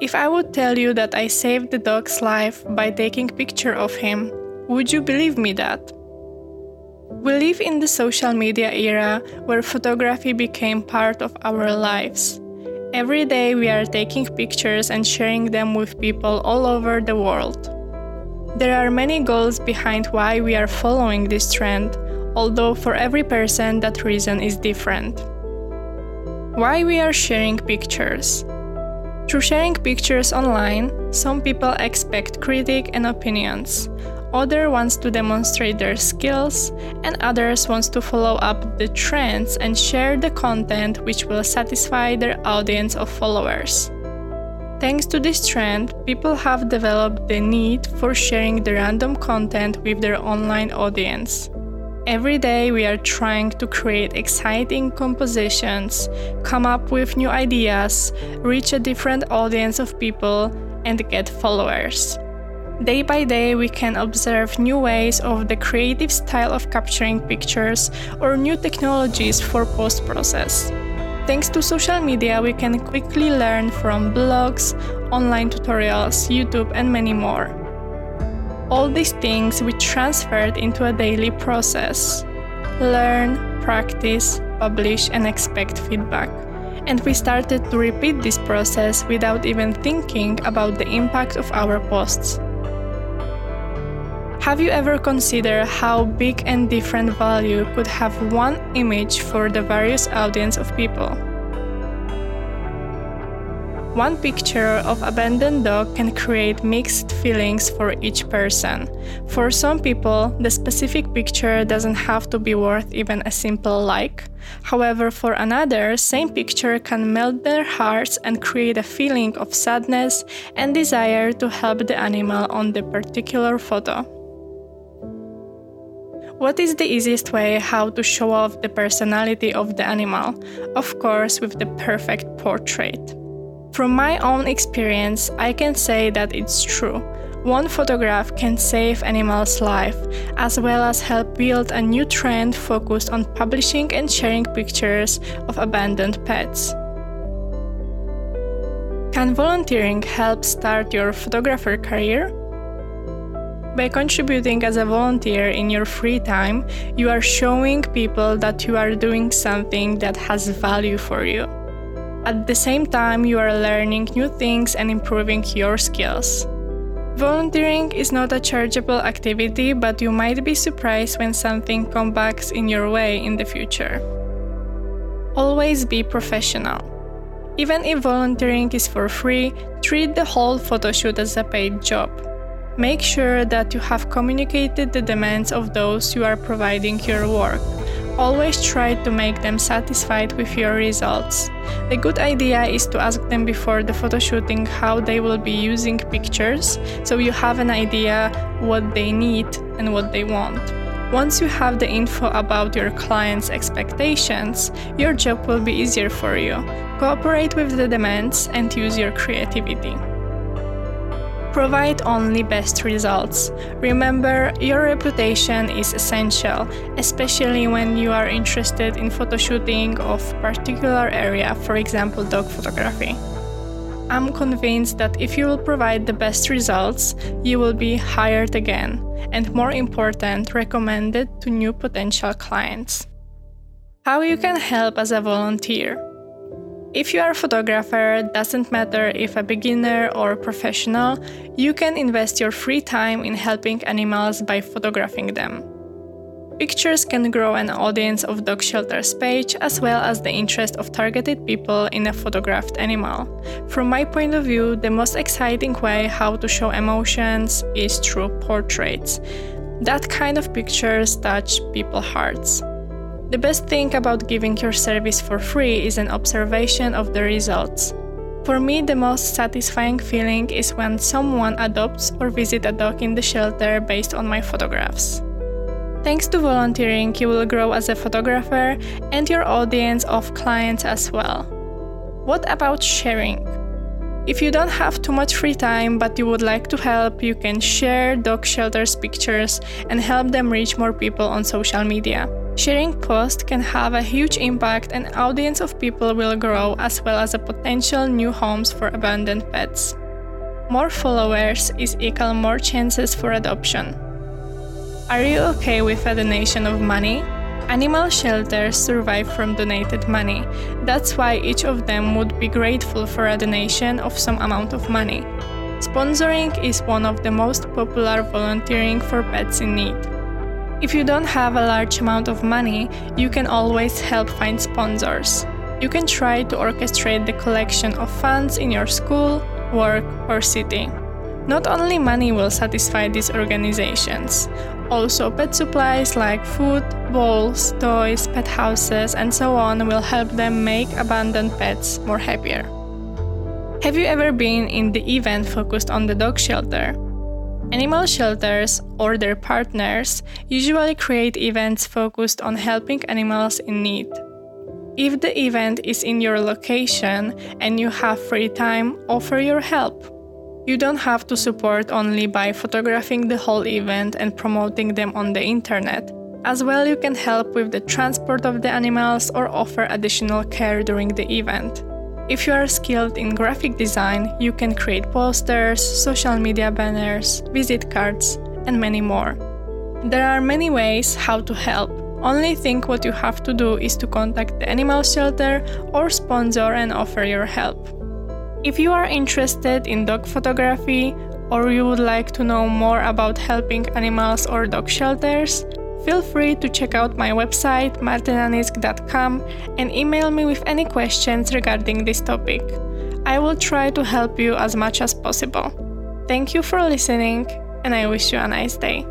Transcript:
If I would tell you that I saved the dog's life by taking picture of him, would you believe me that? We live in the social media era where photography became part of our lives. Every day we are taking pictures and sharing them with people all over the world. There are many goals behind why we are following this trend, although for every person that reason is different. Why we are sharing pictures? Through sharing pictures online, some people expect critique and opinions. Other wants to demonstrate their skills, and others wants to follow up the trends and share the content which will satisfy their audience of followers. Thanks to this trend, people have developed the need for sharing the random content with their online audience. Every day, we are trying to create exciting compositions, come up with new ideas, reach a different audience of people, and get followers. Day by day, we can observe new ways of the creative style of capturing pictures or new technologies for post process. Thanks to social media, we can quickly learn from blogs, online tutorials, YouTube, and many more. All these things we transferred into a daily process. Learn, practice, publish, and expect feedback. And we started to repeat this process without even thinking about the impact of our posts. Have you ever considered how big and different value could have one image for the various audience of people? One picture of abandoned dog can create mixed feelings for each person. For some people, the specific picture doesn't have to be worth even a simple like. However, for another, same picture can melt their hearts and create a feeling of sadness and desire to help the animal on the particular photo. What is the easiest way how to show off the personality of the animal? Of course, with the perfect portrait. From my own experience, I can say that it's true. One photograph can save animals' life, as well as help build a new trend focused on publishing and sharing pictures of abandoned pets. Can volunteering help start your photographer career? By contributing as a volunteer in your free time, you are showing people that you are doing something that has value for you. At the same time, you are learning new things and improving your skills. Volunteering is not a chargeable activity, but you might be surprised when something comes back in your way in the future. Always be professional. Even if volunteering is for free, treat the whole photoshoot as a paid job. Make sure that you have communicated the demands of those you are providing your work Always try to make them satisfied with your results. The good idea is to ask them before the photo shooting how they will be using pictures so you have an idea what they need and what they want. Once you have the info about your client's expectations, your job will be easier for you. Cooperate with the demands and use your creativity. Provide only best results. Remember, your reputation is essential, especially when you are interested in photoshooting of particular area, for example, dog photography. I'm convinced that if you will provide the best results, you will be hired again, and more important, recommended to new potential clients. How you can help as a volunteer. If you are a photographer, doesn't matter if a beginner or professional, you can invest your free time in helping animals by photographing them. Pictures can grow an audience of dog shelters page as well as the interest of targeted people in a photographed animal. From my point of view, the most exciting way how to show emotions is through portraits. That kind of pictures touch people's hearts. The best thing about giving your service for free is an observation of the results. For me, the most satisfying feeling is when someone adopts or visits a dog in the shelter based on my photographs. Thanks to volunteering, you will grow as a photographer and your audience of clients as well. What about sharing? If you don't have too much free time but you would like to help, you can share dog shelters pictures and help them reach more people on social media. Sharing posts can have a huge impact and audience of people will grow as well as a potential new homes for abandoned pets. More followers is equal more chances for adoption. Are you okay with a donation of money? Animal shelters survive from donated money. That's why each of them would be grateful for a donation of some amount of money. Sponsoring is one of the most popular volunteering for pets in need. If you don't have a large amount of money, you can always help find sponsors. You can try to orchestrate the collection of funds in your school, work, or city. Not only money will satisfy these organizations, also pet supplies like food, bowls, toys, pet houses, and so on will help them make abandoned pets more happier. Have you ever been in the event focused on the dog shelter? Animal shelters or their partners usually create events focused on helping animals in need. If the event is in your location and you have free time, offer your help. You don't have to support only by photographing the whole event and promoting them on the internet. As well, you can help with the transport of the animals or offer additional care during the event. If you are skilled in graphic design, you can create posters, social media banners, visit cards, and many more. There are many ways how to help. Only think what you have to do is to contact the animal shelter or sponsor and offer your help. If you are interested in dog photography or you would like to know more about helping animals or dog shelters, Feel free to check out my website martinanisk.com and email me with any questions regarding this topic. I will try to help you as much as possible. Thank you for listening, and I wish you a nice day.